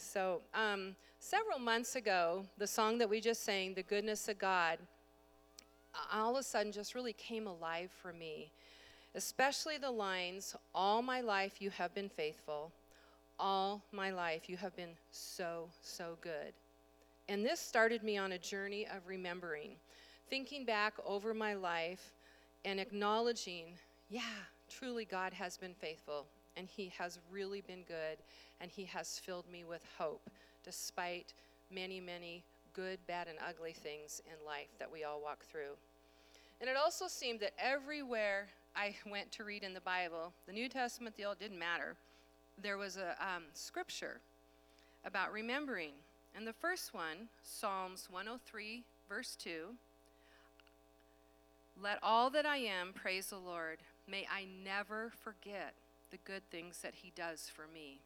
So, um, several months ago, the song that we just sang, The Goodness of God, all of a sudden just really came alive for me. Especially the lines, All my life you have been faithful. All my life you have been so, so good. And this started me on a journey of remembering, thinking back over my life and acknowledging, yeah, truly God has been faithful and He has really been good and He has filled me with hope despite many, many good, bad, and ugly things in life that we all walk through. And it also seemed that everywhere I went to read in the Bible, the New Testament, the Old, didn't matter, there was a um, scripture about remembering. And the first one, Psalms 103, verse 2 Let all that I am praise the Lord. May I never forget the good things that he does for me.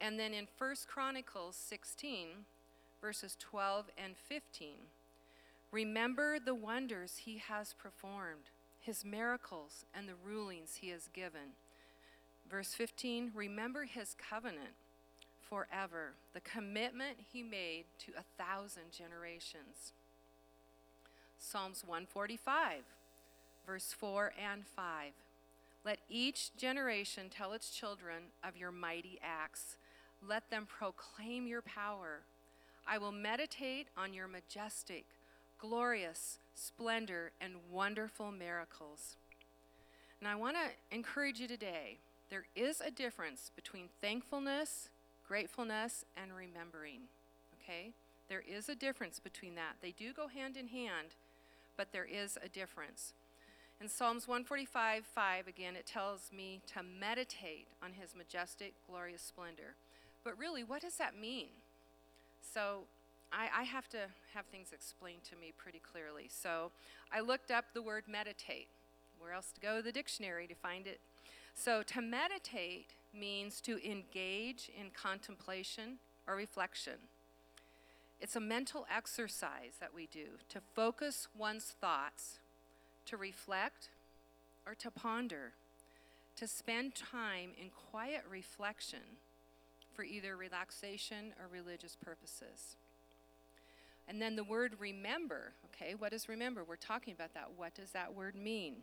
And then in 1 Chronicles 16, verses 12 and 15, remember the wonders he has performed, his miracles, and the rulings he has given. Verse 15, remember his covenant forever, the commitment he made to a thousand generations. Psalms 145, verse 4 and 5. Let each generation tell its children of your mighty acts. Let them proclaim your power. I will meditate on your majestic, glorious splendor and wonderful miracles. And I want to encourage you today there is a difference between thankfulness, gratefulness, and remembering. Okay? There is a difference between that. They do go hand in hand, but there is a difference. In Psalms 145 5, again, it tells me to meditate on his majestic, glorious splendor. But really, what does that mean? So I, I, have to have things explained to me pretty clearly. So I looked up the word meditate. Where else to go? The dictionary to find it. So to meditate means to engage in contemplation or reflection. It's a mental exercise that we do to focus one's thoughts to reflect or to ponder, to spend time in quiet reflection for either relaxation or religious purposes. And then the word remember, okay, what is remember? We're talking about that. What does that word mean?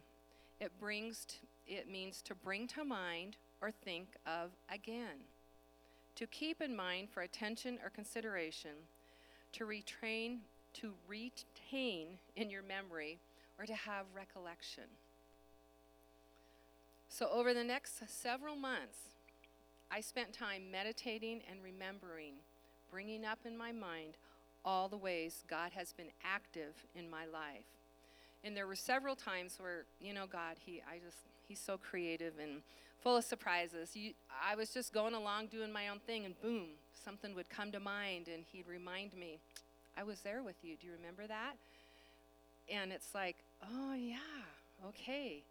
It brings it means to bring to mind or think of again. To keep in mind for attention or consideration, to retrain to retain in your memory or to have recollection. So, over the next several months, I spent time meditating and remembering, bringing up in my mind all the ways God has been active in my life. And there were several times where, you know, God, he, I just, he's so creative and full of surprises. You, I was just going along doing my own thing, and boom, something would come to mind, and he'd remind me, I was there with you. Do you remember that? And it's like, oh, yeah, okay.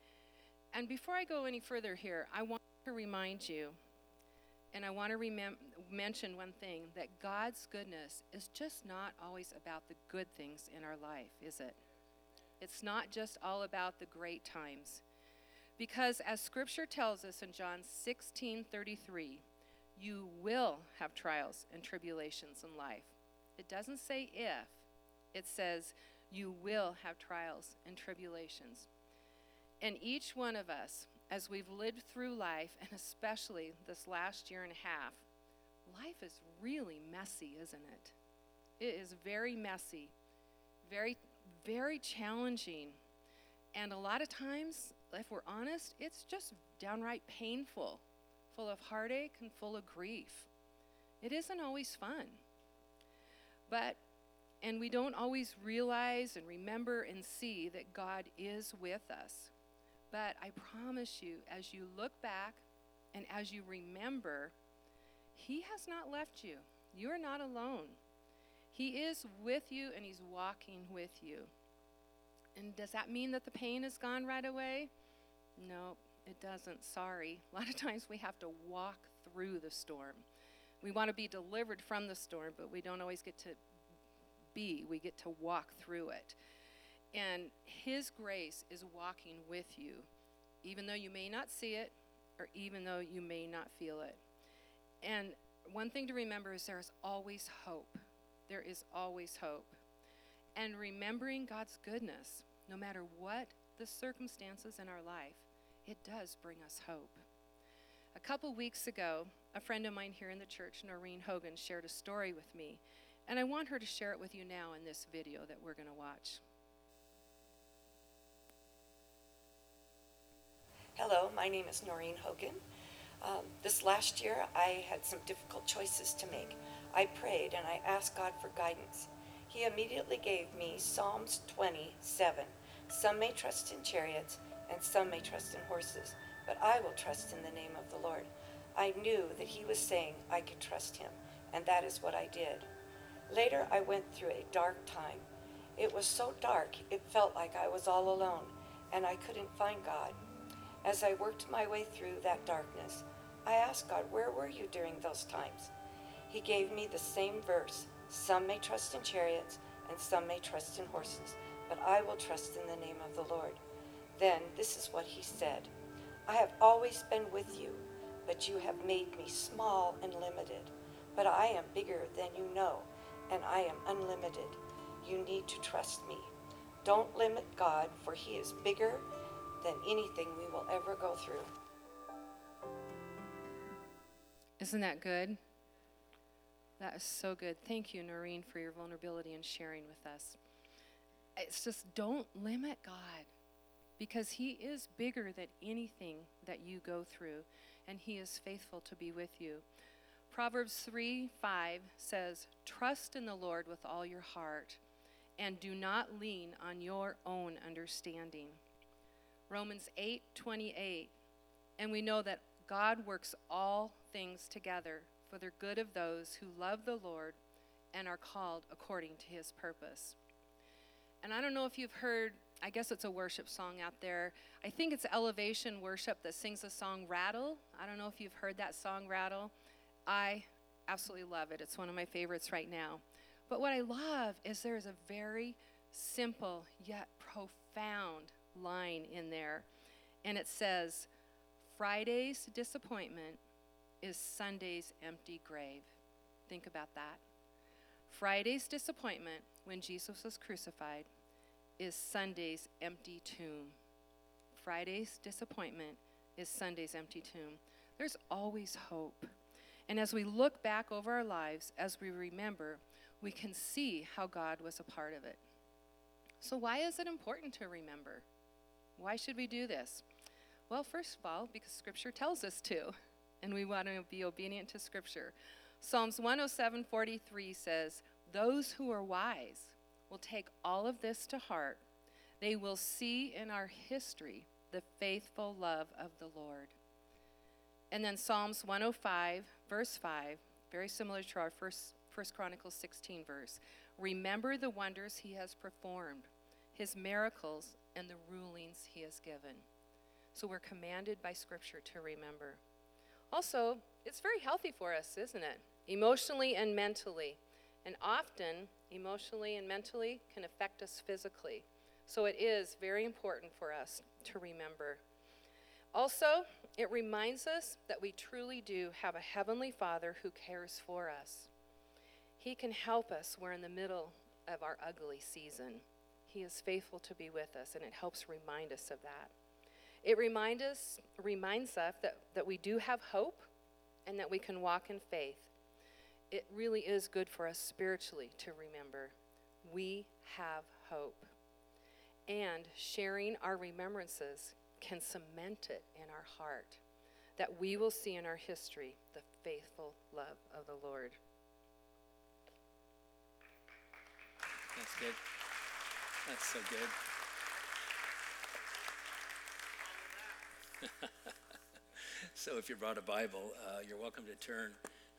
And before I go any further here, I want to remind you, and I want to remem- mention one thing that God's goodness is just not always about the good things in our life, is it? It's not just all about the great times. Because as scripture tells us in John 16 33, you will have trials and tribulations in life. It doesn't say if, it says you will have trials and tribulations. And each one of us, as we've lived through life, and especially this last year and a half, life is really messy, isn't it? It is very messy, very, very challenging. And a lot of times, if we're honest, it's just downright painful, full of heartache and full of grief. It isn't always fun. But and we don't always realize and remember and see that God is with us. But I promise you, as you look back and as you remember, He has not left you. You are not alone. He is with you and He's walking with you. And does that mean that the pain is gone right away? No, it doesn't. Sorry. A lot of times we have to walk through the storm. We want to be delivered from the storm, but we don't always get to be, we get to walk through it. And His grace is walking with you, even though you may not see it or even though you may not feel it. And one thing to remember is there is always hope. There is always hope. And remembering God's goodness, no matter what the circumstances in our life, it does bring us hope. A couple weeks ago, a friend of mine here in the church, Noreen Hogan, shared a story with me, and I want her to share it with you now in this video that we're going to watch. Hello, my name is Noreen Hogan. Um, this last year, I had some difficult choices to make. I prayed and I asked God for guidance. He immediately gave me Psalms 27. Some may trust in chariots, and some may trust in horses, but I will trust in the name of the Lord. I knew that He was saying I could trust Him, and that is what I did. Later, I went through a dark time. It was so dark, it felt like I was all alone, and I couldn't find God. As I worked my way through that darkness, I asked God, Where were you during those times? He gave me the same verse Some may trust in chariots, and some may trust in horses, but I will trust in the name of the Lord. Then this is what he said I have always been with you, but you have made me small and limited. But I am bigger than you know, and I am unlimited. You need to trust me. Don't limit God, for he is bigger than anything we will ever go through. Isn't that good? That is so good. Thank you, Noreen, for your vulnerability and sharing with us. It's just don't limit God because He is bigger than anything that you go through, and He is faithful to be with you. Proverbs 3 5 says, Trust in the Lord with all your heart, and do not lean on your own understanding. Romans 8 28. And we know that God works all things together for the good of those who love the Lord and are called according to his purpose. And I don't know if you've heard, I guess it's a worship song out there. I think it's Elevation Worship that sings the song Rattle. I don't know if you've heard that song Rattle. I absolutely love it. It's one of my favorites right now. But what I love is there's a very simple yet profound line in there. And it says, Friday's disappointment is Sunday's empty grave. Think about that. Friday's disappointment when Jesus was crucified is Sunday's empty tomb. Friday's disappointment is Sunday's empty tomb. There's always hope. And as we look back over our lives, as we remember, we can see how God was a part of it. So, why is it important to remember? Why should we do this? Well, first of all, because Scripture tells us to, and we want to be obedient to Scripture. Psalms 107:43 says, "Those who are wise will take all of this to heart. They will see in our history the faithful love of the Lord." And then Psalms 105, verse 5, very similar to our first, first Chronicles 16 verse. Remember the wonders he has performed, his miracles, and the rulings he has given. So we're commanded by Scripture to remember. Also, it's very healthy for us, isn't it? Emotionally and mentally. And often, emotionally and mentally can affect us physically. So it is very important for us to remember. Also, it reminds us that we truly do have a Heavenly Father who cares for us. He can help us. We're in the middle of our ugly season. He is faithful to be with us, and it helps remind us of that. It remind us, reminds us that, that we do have hope and that we can walk in faith. It really is good for us spiritually to remember we have hope. And sharing our remembrances can cement it in our heart that we will see in our history the faithful love of the Lord. That's good. That's so good. so, if you brought a Bible, uh, you're welcome to turn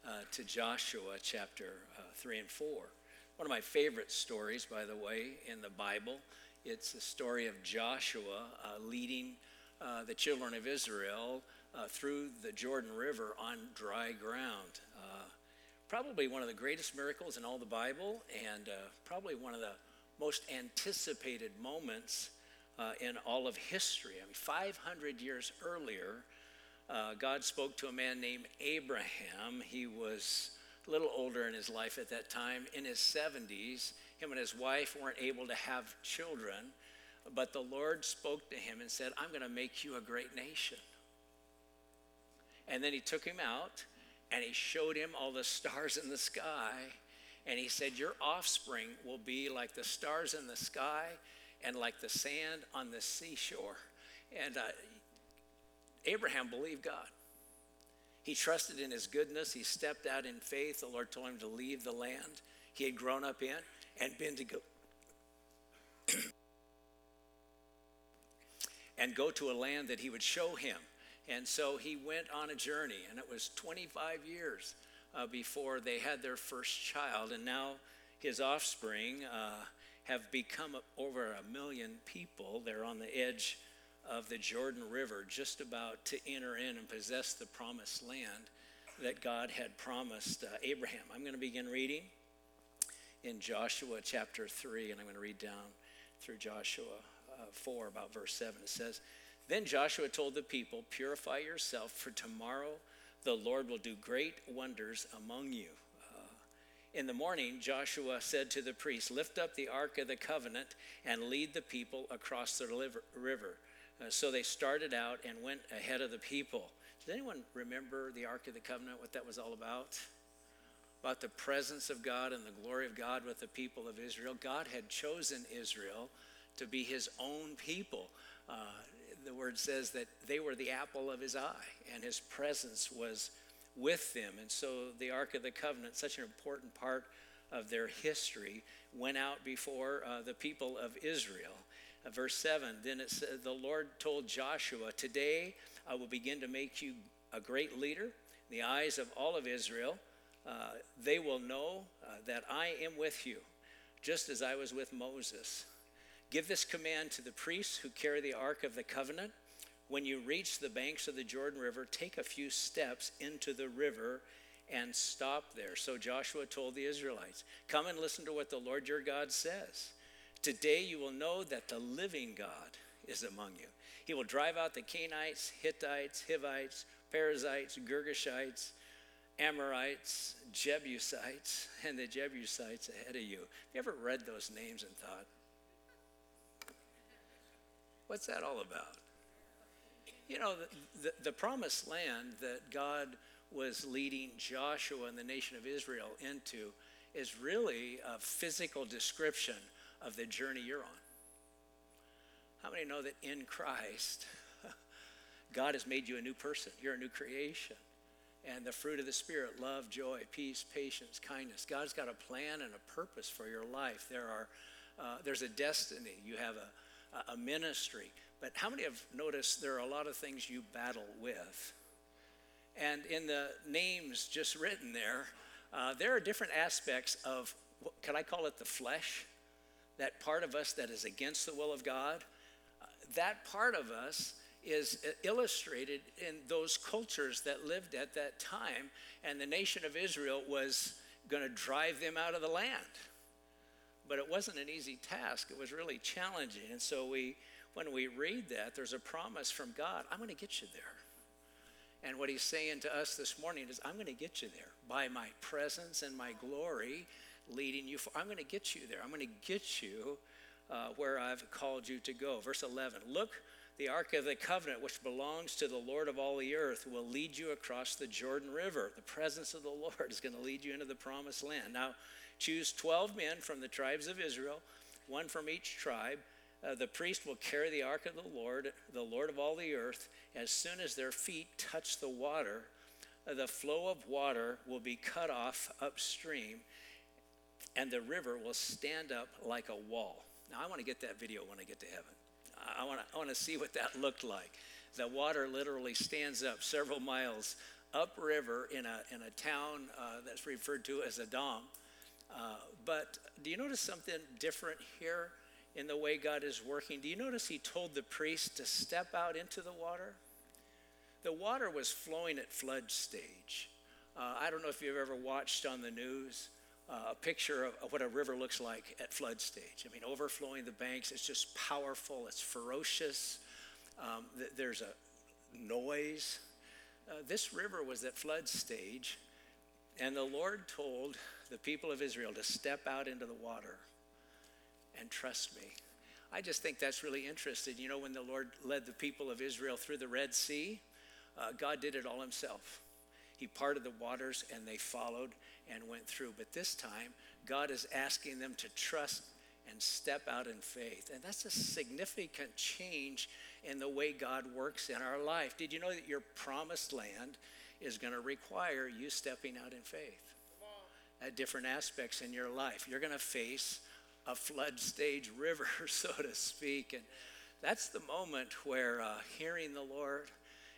uh, to Joshua chapter uh, 3 and 4. One of my favorite stories, by the way, in the Bible. It's the story of Joshua uh, leading uh, the children of Israel uh, through the Jordan River on dry ground. probably one of the greatest miracles in all the Bible, and probably one of the most anticipated moments uh, in all of history. I mean, 500 years earlier, uh, God spoke to a man named Abraham. He was a little older in his life at that time, in his 70s. Him and his wife weren't able to have children, but the Lord spoke to him and said, I'm going to make you a great nation. And then he took him out and he showed him all the stars in the sky. And he said, Your offspring will be like the stars in the sky and like the sand on the seashore. And uh, Abraham believed God. He trusted in his goodness. He stepped out in faith. The Lord told him to leave the land he had grown up in and been to go. And go to a land that he would show him. And so he went on a journey, and it was 25 years uh, before they had their first child. And now his offspring uh, have become over a million people. They're on the edge of the Jordan River, just about to enter in and possess the promised land that God had promised uh, Abraham. I'm going to begin reading in Joshua chapter 3, and I'm going to read down through Joshua 4, about verse 7. It says, Then Joshua told the people, Purify yourself, for tomorrow the Lord will do great wonders among you. Uh, in the morning, Joshua said to the priests, Lift up the ark of the covenant and lead the people across the river. Uh, so they started out and went ahead of the people. Does anyone remember the Ark of the Covenant, what that was all about? About the presence of God and the glory of God with the people of Israel. God had chosen Israel to be his own people. Uh, the word says that they were the apple of his eye, and his presence was with them. And so the Ark of the Covenant, such an important part of their history, went out before uh, the people of Israel. Uh, verse 7 Then it said, The Lord told Joshua, Today I will begin to make you a great leader in the eyes of all of Israel. Uh, they will know uh, that I am with you, just as I was with Moses. Give this command to the priests who carry the Ark of the Covenant. When you reach the banks of the Jordan River, take a few steps into the river and stop there. So Joshua told the Israelites, Come and listen to what the Lord your God says. Today you will know that the living God is among you. He will drive out the Canaanites, Hittites, Hivites, Perizzites, Girgashites, Amorites, Jebusites, and the Jebusites ahead of you. Have you ever read those names and thought, what's that all about? You know, the, the, the promised land that God was leading Joshua and the nation of Israel into is really a physical description of the journey you're on. How many know that in Christ, God has made you a new person? You're a new creation. And the fruit of the Spirit love, joy, peace, patience, kindness. God's got a plan and a purpose for your life. There are, uh, there's a destiny. You have a, a ministry. But how many have noticed there are a lot of things you battle with? And in the names just written there, uh, there are different aspects of, what can I call it the flesh? that part of us that is against the will of God, uh, that part of us is illustrated in those cultures that lived at that time, and the nation of Israel was going to drive them out of the land. But it wasn't an easy task, it was really challenging. And so we, when we read that, there's a promise from God I'm going to get you there. And what he's saying to us this morning is, I'm going to get you there by my presence and my glory leading you. For, I'm going to get you there. I'm going to get you uh, where I've called you to go. Verse 11 Look, the ark of the covenant, which belongs to the Lord of all the earth, will lead you across the Jordan River. The presence of the Lord is going to lead you into the promised land. Now, choose 12 men from the tribes of Israel, one from each tribe. Uh, the priest will carry the ark of the Lord, the Lord of all the earth, as soon as their feet touch the water. Uh, the flow of water will be cut off upstream and the river will stand up like a wall. Now, I want to get that video when I get to heaven. I want to, I want to see what that looked like. The water literally stands up several miles upriver in a, in a town uh, that's referred to as Edom. Uh, but do you notice something different here in the way God is working? Do you notice he told the priest to step out into the water? The water was flowing at flood stage. Uh, I don't know if you've ever watched on the news uh, a picture of, of, what a river looks like at flood stage. I mean, overflowing the banks, it's just powerful, it's ferocious. Um, th- there's a noise. uh, this river was at flood stage, and the Lord told the people of Israel to step out into the water and trust me. I just think that's really interesting. You know, when the Lord led the people of Israel through the Red Sea, uh, God did it all himself. He parted the waters and they followed and went through. But this time, God is asking them to trust and step out in faith. And that's a significant change in the way God works in our life. Did you know that your promised land is going to require you stepping out in faith at different aspects in your life? You're going to face a flood stage river, so to speak. And that's the moment where uh, hearing the Lord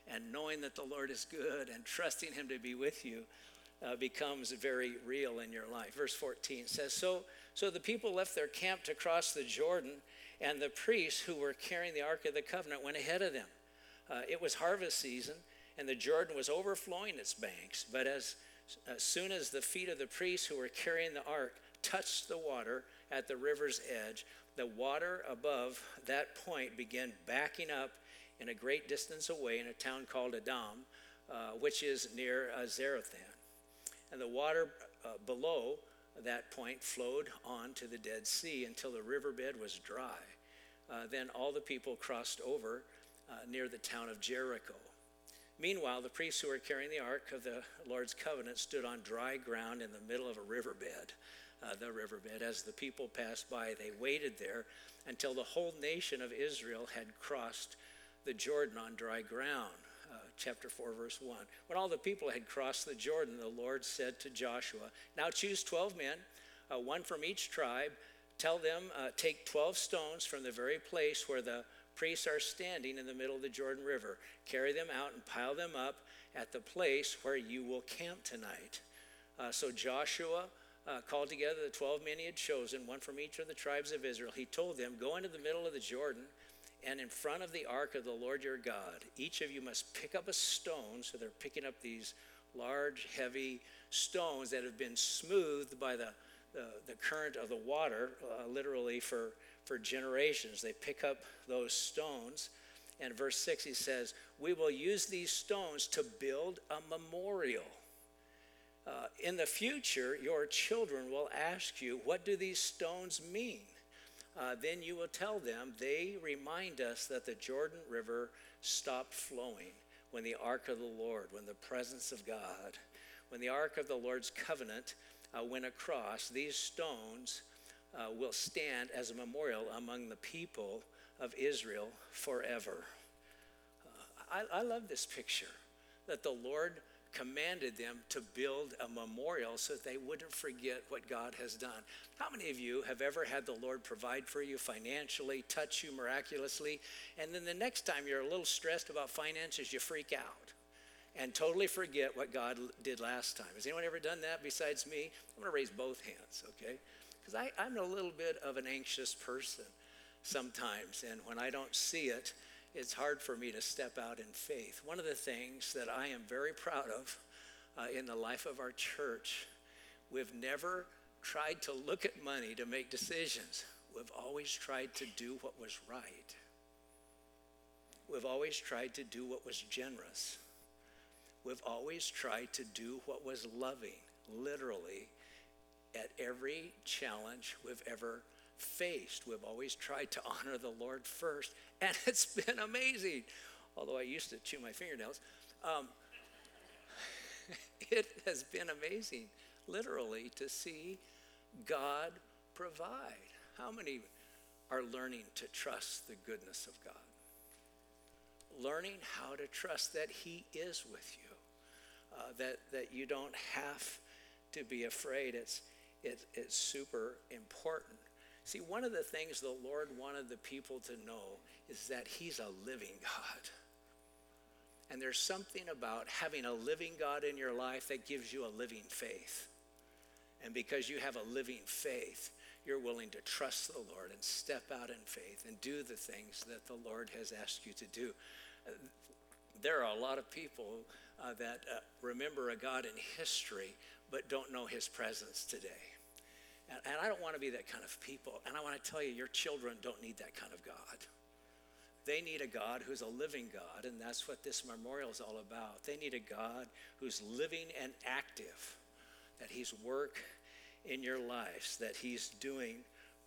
and knowing that the Lord is good and trusting Him to be with you uh, becomes very real in your life. Verse 14 says, so, so the people left their camp to cross the Jordan, and the priests who were carrying the Ark of the Covenant went ahead of them. Uh, it was harvest season, and the Jordan was overflowing its banks. But as, as soon as the feet of the priests who were carrying the ark touched the water at the river's edge, the water above that point began backing up in a great distance away in a town called Adam, uh, which is near uh, Zarethan. And the water uh, below that point flowed on to the Dead Sea until the riverbed was dry. Uh, then all the people crossed over uh, near the town of Jericho. Meanwhile, the priests who were carrying the ark of the Lord's covenant stood on dry ground in the middle of a riverbed. Uh, the riverbed. As the people passed by, they waited there until the whole nation of Israel had crossed the Jordan on dry ground. Uh, chapter 4, verse 1. When all the people had crossed the Jordan, the Lord said to Joshua, Now choose 12 men, uh, one from each tribe. Tell them, uh, take 12 stones from the very place where the priests are standing in the middle of the Jordan River. Carry them out and pile them up at the place where you will camp tonight. Uh, so Joshua uh, called together the 12 men he had chosen, one from each of the tribes of Israel. He told them, Go into the middle of the Jordan and in front of the ark of the Lord your God, each of you must pick up a stone. So they're picking up these large, heavy stones that have been smoothed by the, the, the current of the water, uh, literally for, for generations. They pick up those stones. And verse 6, he says, We will use these stones to build a memorial. Uh, in the future, your children will ask you, What do these stones mean? uh, then you will tell them, they remind us that the Jordan River stopped flowing when the ark of the Lord, when the presence of God, when the ark of the Lord's covenant uh, went across, these stones uh, will stand as a memorial among the people of Israel forever. Uh, I, I love this picture that the Lord commanded them to build a memorial so that they wouldn't forget what God has done. How many of you have ever had the Lord provide for you financially, touch you miraculously, and then the next time you're a little stressed about finances, you freak out and totally forget what God did last time? Has anyone ever done that besides me? I'm to raise both hands, okay? Because I'm a little bit of an anxious person sometimes, and when I don't see it, it's hard for me to step out in faith. One of the things that I am very proud of uh, in the life of our church, we've never tried to look at money to make decisions. We've always tried to do what was right. We've always tried to do what was generous. We've always tried to do what was loving, literally, at every challenge we've ever faced. We've always tried to honor the Lord first, and it's been amazing. Although I used to chew my fingernails, um, it has been amazing, literally, to see God provide. How many are learning to trust the goodness of God? Learning how to trust that He is with you, uh, that, that you don't have to be afraid. It's, it, it's super important. See, one of the things the Lord wanted the people to know is that He's a living God. And there's something about having a living God in your life that gives you a living faith. And because you have a living faith, you're willing to trust the Lord and step out in faith and do the things that the Lord has asked you to do. Uh, There are a lot of people uh, that uh, remember a God in history but don't know his presence today. And, and I don't want to be that kind of people. And I want to tell you, your children don't need that kind of God. They need a God who's a living God, and that's what this memorial is all about. They need a God who's living and active, that He's work in your lives, that He's doing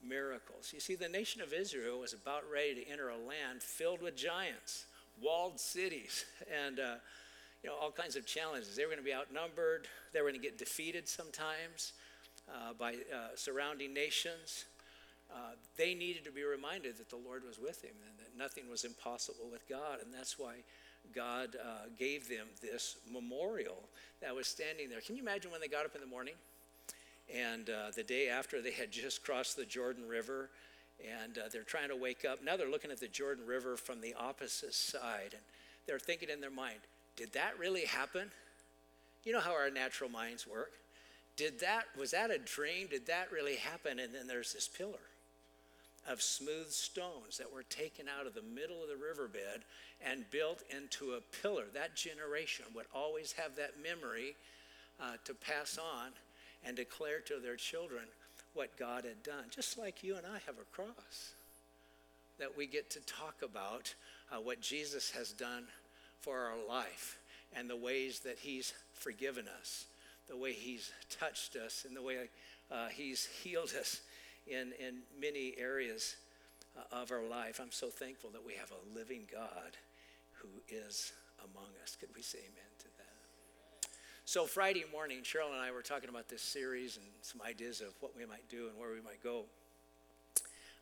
miracles. You see, the nation of Israel was about ready to enter a land filled with giants, walled cities, and uh, you know all kinds of challenges. They were going to be outnumbered. They were going to get defeated sometimes uh, by uh, surrounding nations. Uh, they needed to be reminded that the Lord was with him and that nothing was impossible with God. And that's why God uh, gave them this memorial that was standing there. Can you imagine when they got up in the morning? And uh, the day after, they had just crossed the Jordan River and uh, they're trying to wake up. Now they're looking at the Jordan River from the opposite side and they're thinking in their mind, did that really happen? You know how our natural minds work. Did that, was that a dream? Did that really happen? And then there's this pillar of smooth stones that were taken out of the middle of the riverbed and built into a pillar. That generation would always have that memory uh, to pass on and declare to their children what God had done. Just like you and I have a cross that we get to talk about uh, what Jesus has done for our life and the ways that He's forgiven us, the way He's touched us, and the way uh, He's healed us in, in many areas uh, of our life. I'm so thankful that we have a living God who is among us. Could we say amen? So, Friday morning, Cheryl and I were talking about this series and some ideas of what we might do and where we might go.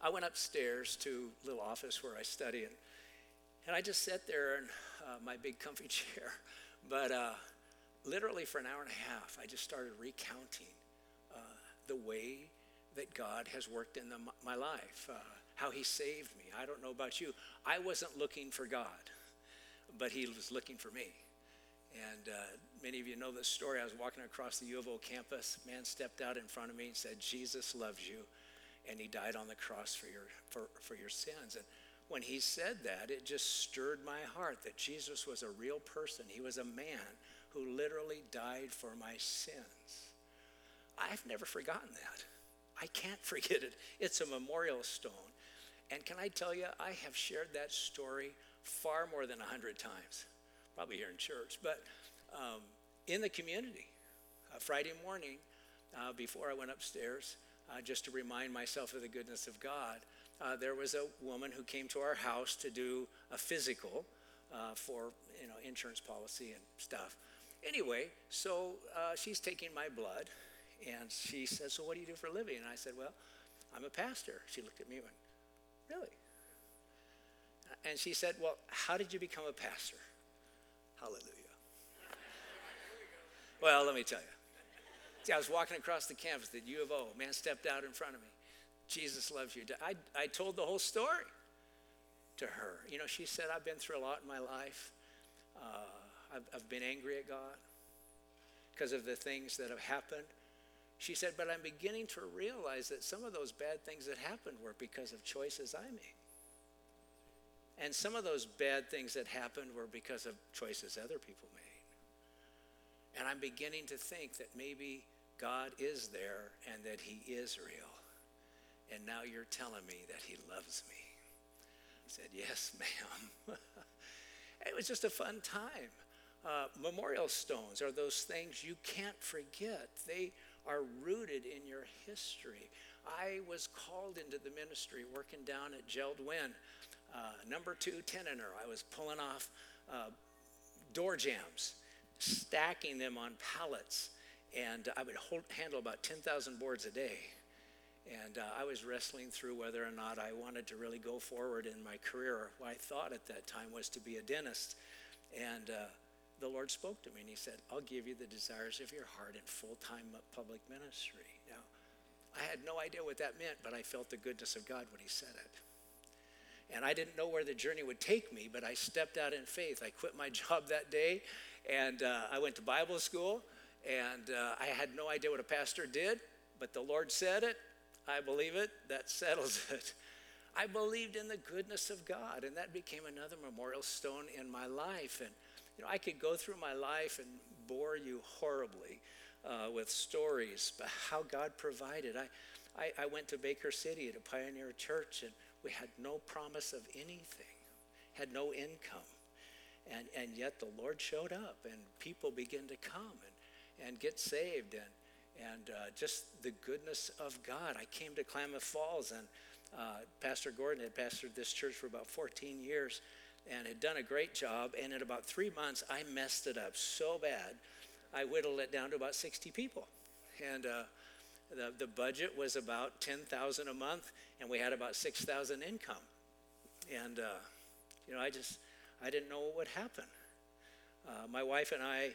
I went upstairs to a little office where I study, and, and I just sat there in uh, my big comfy chair. But uh, literally for an hour and a half, I just started recounting uh, the way that God has worked in the, my life, uh, how He saved me. I don't know about you. I wasn't looking for God, but He was looking for me. And uh, many of you know this story. I was walking across the U of O campus. Man stepped out in front of me and said, Jesus loves you, and He died on the cross for your, for, for your sins. And when he said that, it just stirred my heart that Jesus was a real person. He was a man who literally died for my sins. I've never forgotten that. I can't forget it. It's a memorial stone. And can I tell you, I have shared that story far more than a hundred times, probably here in church, but um, in the community. Uh, Friday morning, uh, before I went upstairs, uh, just to remind myself of the goodness of God, uh, there was a woman who came to our house to do a physical uh, for you know insurance policy and stuff. Anyway, so uh, she's taking my blood, and she says, "So what do you do for a living?" And I said, "Well, I'm a pastor." She looked at me and went, "Really?" And she said, "Well, how did you become a pastor?" Hallelujah. Well, let me tell you. See, I was walking across the campus at U of O. A man stepped out in front of me. Jesus loves you. I, I told the whole story to her. You know, she said, I've been through a lot in my life. Uh, I've, I've been angry at God because of the things that have happened. She said, but I'm beginning to realize that some of those bad things that happened were because of choices I made. And some of those bad things that happened were because of choices other people made. And I'm beginning to think that maybe God is there and that He is real and now you're telling me that he loves me. I said, Yes, ma'am. it was just a fun time. Uh, memorial stones are those things you can't forget. They are rooted in your history. I was called into the ministry working down at Jeld-Wen, uh, number two tensioner. I was pulling off uh, door jambs, stacking them on pallets, and I would hold, handle about 10,000 boards a day. And uh, I was wrestling through whether or not I wanted to really go forward in my career. What I thought at that time was to be a dentist. And uh, the Lord spoke to me and He said, I'll give you the desires of your heart in full time public ministry. Now, I had no idea what that meant, but I felt the goodness of God when He said it. And I didn't know where the journey would take me, but I stepped out in faith. I quit my job that day and uh, I went to Bible school. And uh, I had no idea what a pastor did, but the Lord said it, I believe it, that settles it. I believed in the goodness of God, and that became another memorial stone in my life. And, you know, I could go through my life and bore you horribly uh, with stories about how God provided. I, I, I went to Baker City at a pioneer church, and we had no promise of anything. had no income. And, and yet the Lord showed up and people began to come and, and get saved and, and uh, just the goodness of God. I came to Klamath Falls and uh, Pastor Gordon had pastored this church for about 14 years and had done a great job. And in about three months, I messed it up so bad, I whittled it down to about 60 people. And uh, the, the budget was about 10,000 a month, and we had about 6,000 income. And, uh, you know, I just, I didn't know what would happen. Uh, my wife and I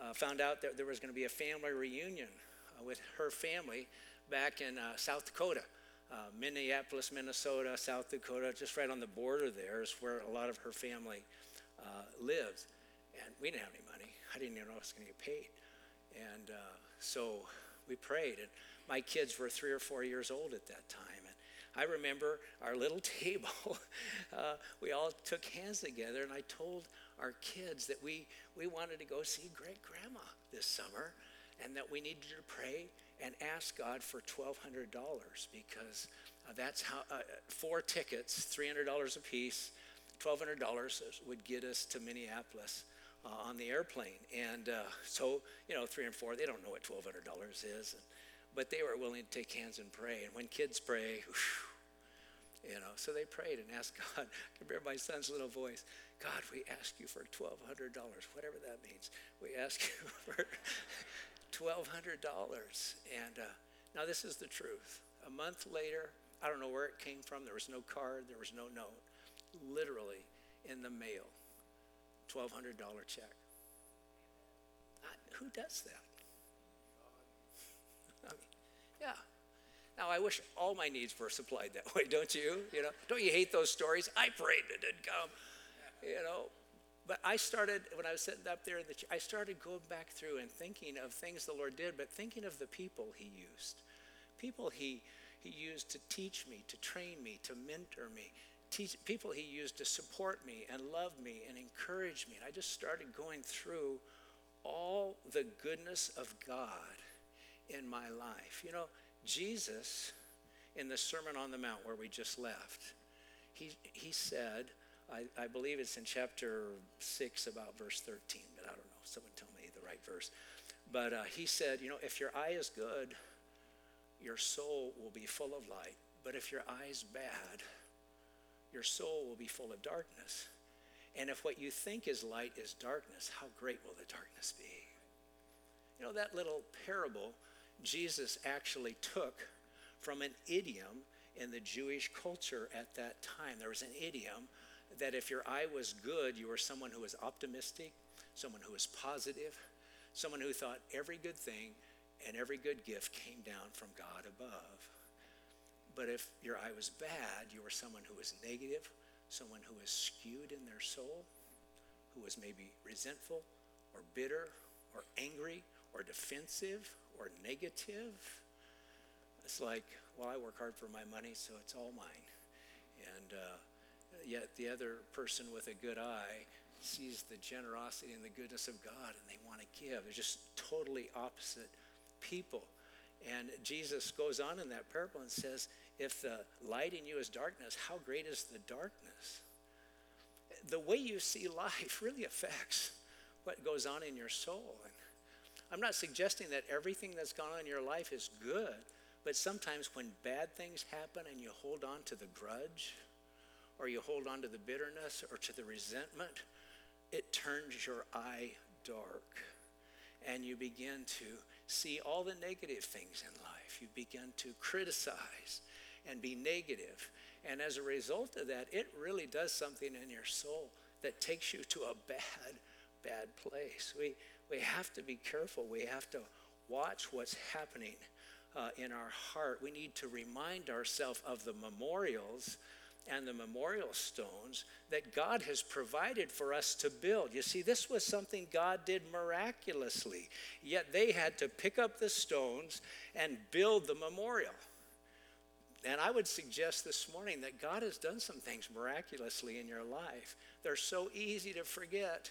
uh, found out that there was going to be a family reunion uh, with her family back in uh, South Dakota. Uh, Minneapolis, Minnesota, South Dakota, just right on the border there is where a lot of her family lives. And we didn't have any money. I didn't even know I was going to get paid. And so we prayed. And my kids were three or four years old at that time. I remember our little table, uh, we all took hands together, and I told our kids that we, we wanted to go see great grandma this summer and that we needed to pray and ask God for $1,200 because uh, that's how uh, four tickets, $300 a piece, $1,200 would get us to Minneapolis. Uh, on the airplane. And uh, so, you know, three and four, they don't know what $1,200 is. And, but they were willing to take hands and pray. And when kids pray, whew, you know, so they prayed and asked God. Hear my son's little voice God, we ask you for $1,200, whatever that means. We ask you for $1,200. And uh, now this is the truth. A month later, I don't know where it came from. There was no card, there was no note. Literally in the mail, $1,200 check. I, who does that? I mean, yeah. Now I wish all my needs were supplied that way, don't you? You know, don't you hate those stories? I prayed it didn't come. You know, but I started, when I was sitting up there in the, I started going back through and thinking of things the Lord did, but thinking of the people He used. People He, he used to teach me, to train me, to mentor me. Teach, people He used to support me and love me and encourage me. And I just started going through all the goodness of God in my life. You know, Jesus, in the Sermon on the Mount where we just left, he, he said, I, I believe it's in chapter 6, about verse 13, but I don't know. Someone tell me the right verse. But uh, he said, You know, if your eye is good, your soul will be full of light. But if your eye is bad, your soul will be full of darkness. And if what you think is light is darkness, how great will the darkness be? You know, that little parable Jesus actually took from an idiom in the Jewish culture at that time. There was an idiom that if your eye was good, you were someone who was optimistic, someone who was positive, someone who thought every good thing and every good gift came down from God above. But if your eye was bad, you were someone who was negative, someone who was skewed in their soul, who was maybe resentful or bitter or angry or defensive or negative. It's like, well, I work hard for my money, so it's all mine. And uh, yet the other person with a good eye sees the generosity and the goodness of God and they want to give. They're just totally opposite people. And Jesus goes on in that parable and says, If the light in you is darkness, how great is the darkness? The way you see life really affects what goes on in your soul. And I'm not suggesting that everything that's gone on in your life is good, but sometimes when bad things happen and you hold on to the grudge, or you hold on to the bitterness or to the resentment, it turns your eye dark. And you begin to see all the negative things in life. You begin to criticize and be negative. And as a result of that, it really does something in your soul that takes you to a bad, bad place. We, we have to be careful. We have to watch what's happening uh, in our heart. We need to remind ourselves of the memorials and the memorial stones that God has provided for us to build. You see, this was something God did miraculously, yet they had to pick up the stones and build the memorial. And I would suggest this morning that God has done some things miraculously in your life. They're so easy to forget.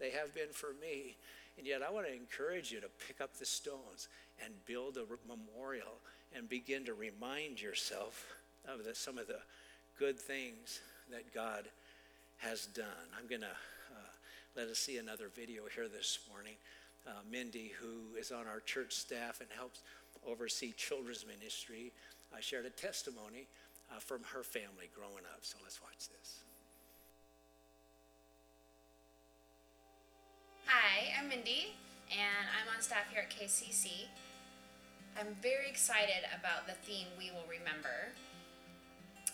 They have been for me. And yet, I want to encourage you to pick up the stones and build a memorial and begin to remind yourself of the, some of the good things that God has done. I'm going to uh, let us see another video here this morning. Uh, Mindy, who is on our church staff and helps oversee children's ministry, shared a testimony uh, from her family growing up. So let's watch this. Hi, I'm Mindy, and I'm on staff here at KCC. I'm very excited about the theme We Will Remember.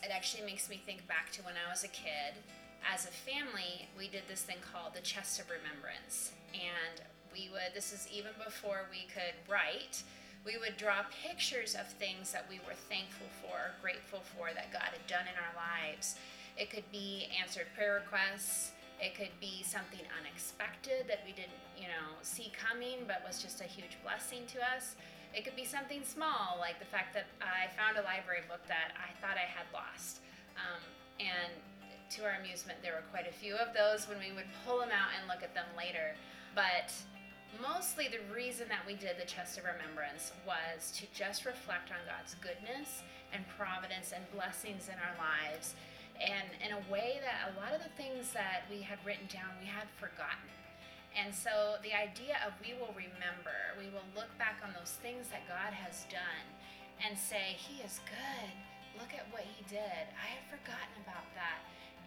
It actually makes me think back to when I was a kid. As a family, we did this thing called the Chest of Remembrance. And we would, this is even before we could write, we would draw pictures of things that we were thankful for, grateful for, that God had done in our lives. It could be answered prayer requests, it could be something unexpected that we didn't, you know, see coming but was just a huge blessing to us. It could be something small, like the fact that I found a library book that I thought I had lost. Um, and to our amusement, there were quite a few of those when we would pull them out and look at them later. But mostly the reason that we did the Chest of Remembrance was to just reflect on God's goodness and providence and blessings in our lives and in a way that a lot of the things that we had written down we had forgotten. And so the idea of we will remember, we will look back on those things that God has done and say, He is good. Look at what He did. I had forgotten about that.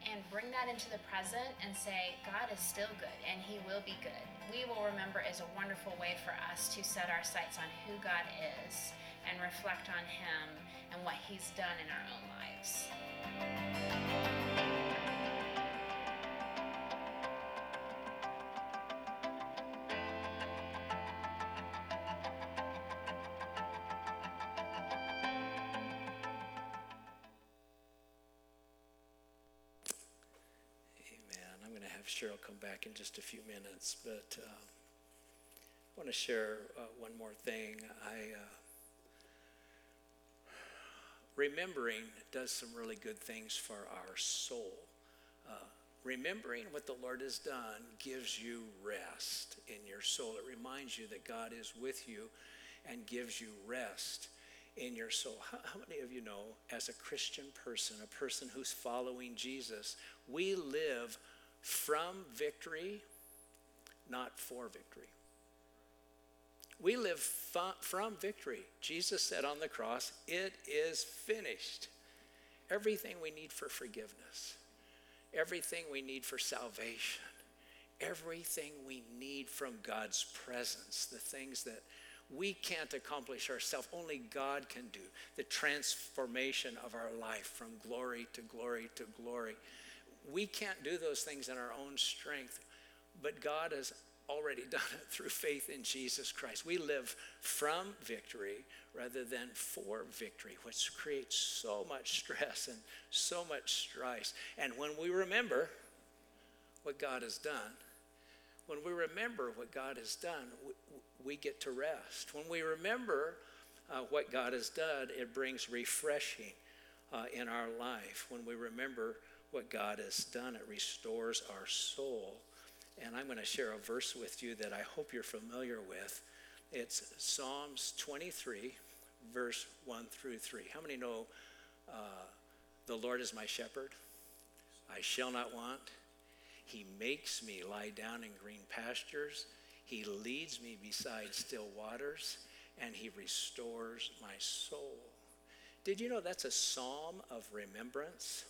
And bring that into the present and say, God is still good and He will be good. We will remember is a wonderful way for us to set our sights on who God is and reflect on Him and what He's done in our own lives. Have Cheryl come back in just a few minutes, but uh, I want to share uh, one more thing. I uh, remembering does some really good things for our soul. Uh, remembering what the Lord has done gives you rest in your soul. It reminds you that God is with you and gives you rest in your soul. How, how, many of you know, as a Christian person, a person who's following Jesus, we live from victory, not for victory? We live from victory. Jesus said on the cross, It is finished. Everything we need for forgiveness, everything we need for salvation, everything we need from God's presence, the things that we can't accomplish ourselves, only God can do. The transformation of our life from glory to glory to glory. We can't do those things in our own strength, but God has already done it through faith in Jesus Christ. We live from victory rather than for victory, which creates so much stress and so much strife. And when we remember what God has done, when we remember what God has done, we, we get to rest. When we remember uh, what God has done, it brings refreshing uh, in our life. When we remember what God has done, it restores our soul. And I'm going to share a verse with you that I hope you're familiar with. It's Psalms 23, verse 1 through 3. How many know uh, the Lord is my shepherd? I shall not want. He makes me lie down in green pastures. He leads me beside still waters, and He restores my soul. Did you know that's a psalm of remembrance?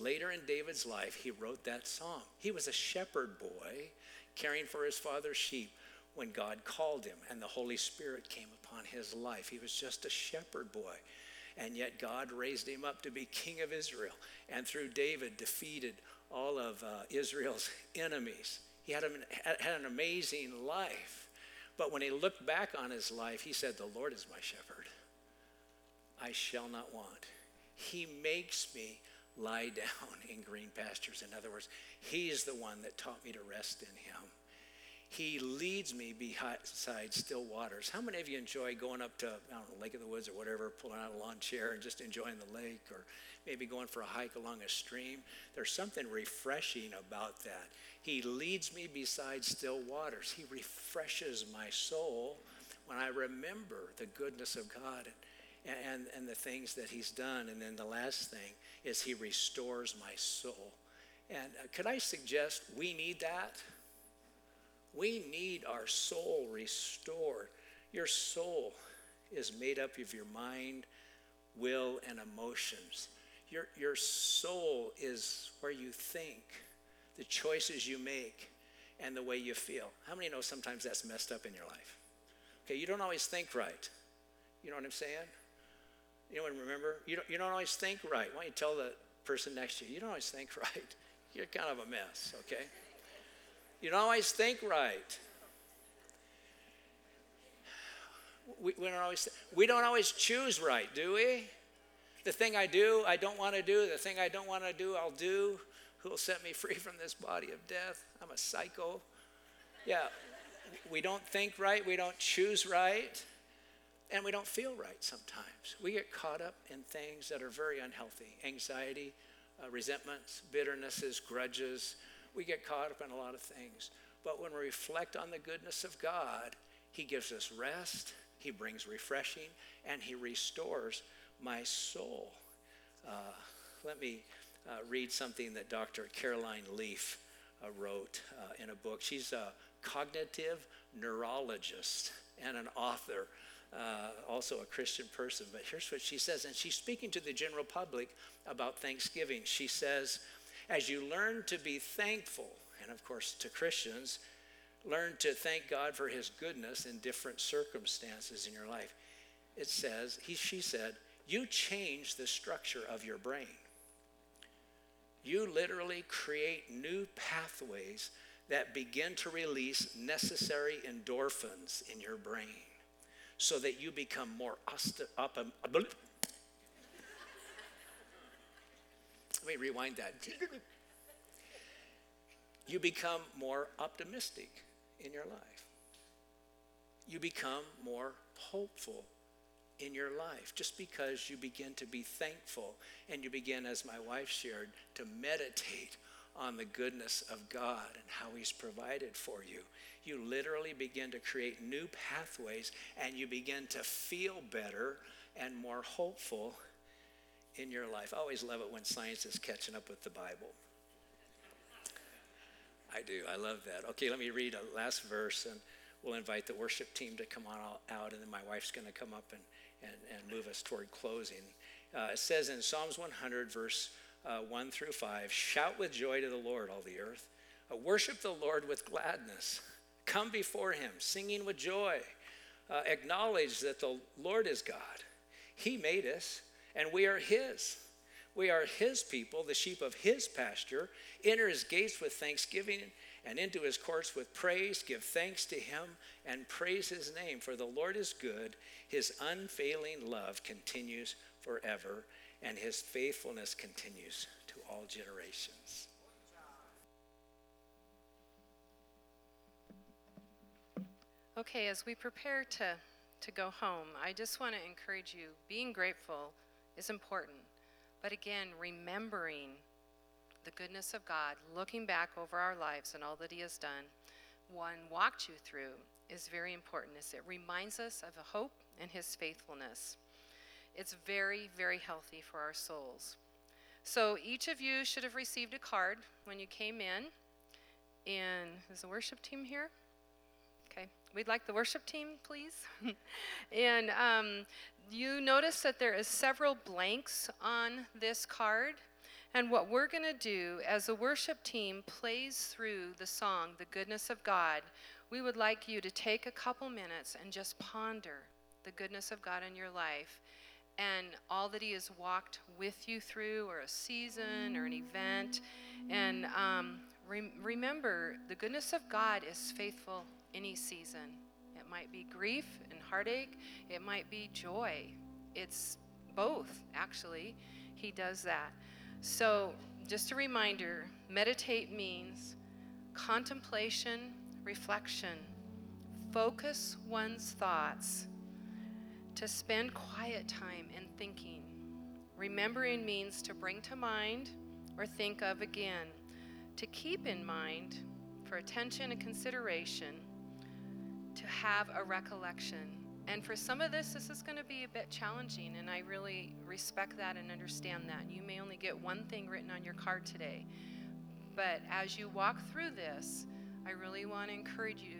Later in David's life, he wrote that psalm. He was a shepherd boy caring for his father's sheep when God called him and the Holy Spirit came upon his life. He was just a shepherd boy. And yet God raised him up to be king of Israel. And through David, defeated all of uh, Israel's enemies. He had, had an amazing life. But when he looked back on his life, he said, The Lord is my shepherd. I shall not want. He makes me lie down in green pastures. In other words, He's the one that taught me to rest in Him. He leads me beside still waters. How many of you enjoy going up to, I don't know, Lake of the Woods or whatever, pulling out a lawn chair and just enjoying the lake, or maybe going for a hike along a stream? There's something refreshing about that. He leads me beside still waters. He refreshes my soul when I remember the goodness of God and, and, and the things that He's done. And then the last thing is He restores my soul. And uh, could I suggest we need that? We need our soul restored. Your soul is made up of your mind, will, and emotions. Your, your soul is where you think, the choices you make, and the way you feel. How many know sometimes that's messed up in your life? Okay, you don't always think right. You know what I'm saying? Anyone remember? You don't, you don't always think right. Why don't you tell the person next to you, you don't always think right. You're kind of a mess, okay? You don't always think right. We, we, don't always, we don't always choose right, do we? The thing I do, I don't want to do. The thing I don't want to do, I'll do. Who will set me free from this body of death? I'm a psycho. Yeah, we don't think right. We don't choose right. And we don't feel right sometimes. We get caught up in things that are very unhealthy anxiety, uh, resentments, bitternesses, grudges. We get caught up in a lot of things. But when we reflect on the goodness of God, He gives us rest, He brings refreshing, and He restores my soul. Uh, let me uh, read something that Dr. Caroline Leaf uh, wrote uh, in a book. She's a cognitive neurologist and an author uh, also a Christian person. But here's what she says, and she's speaking to the general public about Thanksgiving. She says, as you learn to be thankful, and of course to Christians, learn to thank God for his goodness in different circumstances in your life. It says, he, she said, you change the structure of your brain. You literally create new pathways that begin to release necessary endorphins in your brain so that you become more up. Um, let me rewind that. You become more optimistic in your life. You become more hopeful in your life just because you begin to be thankful and you begin, as my wife shared, to meditate on the goodness of God and how He's provided for you you literally begin to create new pathways and you begin to feel better and more hopeful in your life. I always love it when science is catching up with the Bible. I do. I love that. Okay, let me read a last verse and we'll invite the worship team to come on out and then my wife's going to come up and, and, and move us toward closing. Uh, it says in Psalms 100, verse uh, 1 through 5 Shout with joy to the Lord, all the earth. Uh, worship the Lord with gladness. Come before him singing with joy. Uh, acknowledge that the Lord is God. He made us, and we are his. We are his people, the sheep of his pasture. Enter his gates with thanksgiving and into his courts with praise. Give thanks to him and praise his name, for the Lord is good. His unfailing love continues forever, and his faithfulness continues to all generations. Okay, as we prepare to, to go home, I just want to encourage you being grateful is important. But again, remembering the goodness of God, looking back over our lives and all that He has done, one walked you through, is very important. As it reminds us of the hope and His faithfulness. It's very, very healthy for our souls. So each of you should have received a card when you came in. And is the worship team here? Okay. We'd like the worship team, please. and um, you notice that there is several blanks on this card. And what we're going to do as the worship team plays through the song, The Goodness of God, we would like you to take a couple minutes and just ponder the goodness of God in your life and all that He has walked with you through, or a season, or an event. And um, re- remember, the goodness of God is faithful any season. It might be grief and heartache, it might be joy. It's both, actually. He does that. So, just a reminder meditate means contemplation, reflection, focus one's thoughts, to spend quiet time in thinking. Remembering means to bring to mind or think of again, to keep in mind for attention and consideration to have a recollection. And for some of this, this is going to be a bit challenging, and I really respect that and understand that. You may only get one thing written on your card today, But as you walk through this, I really want to encourage you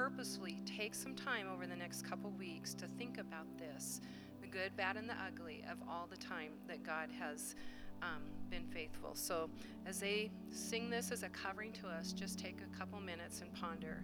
to purposefully take some time over the next couple weeks to think about this the good, bad, and the ugly of all the time that God has um, been faithful. So, as they sing this as a covering to us, just take a couple minutes and ponder,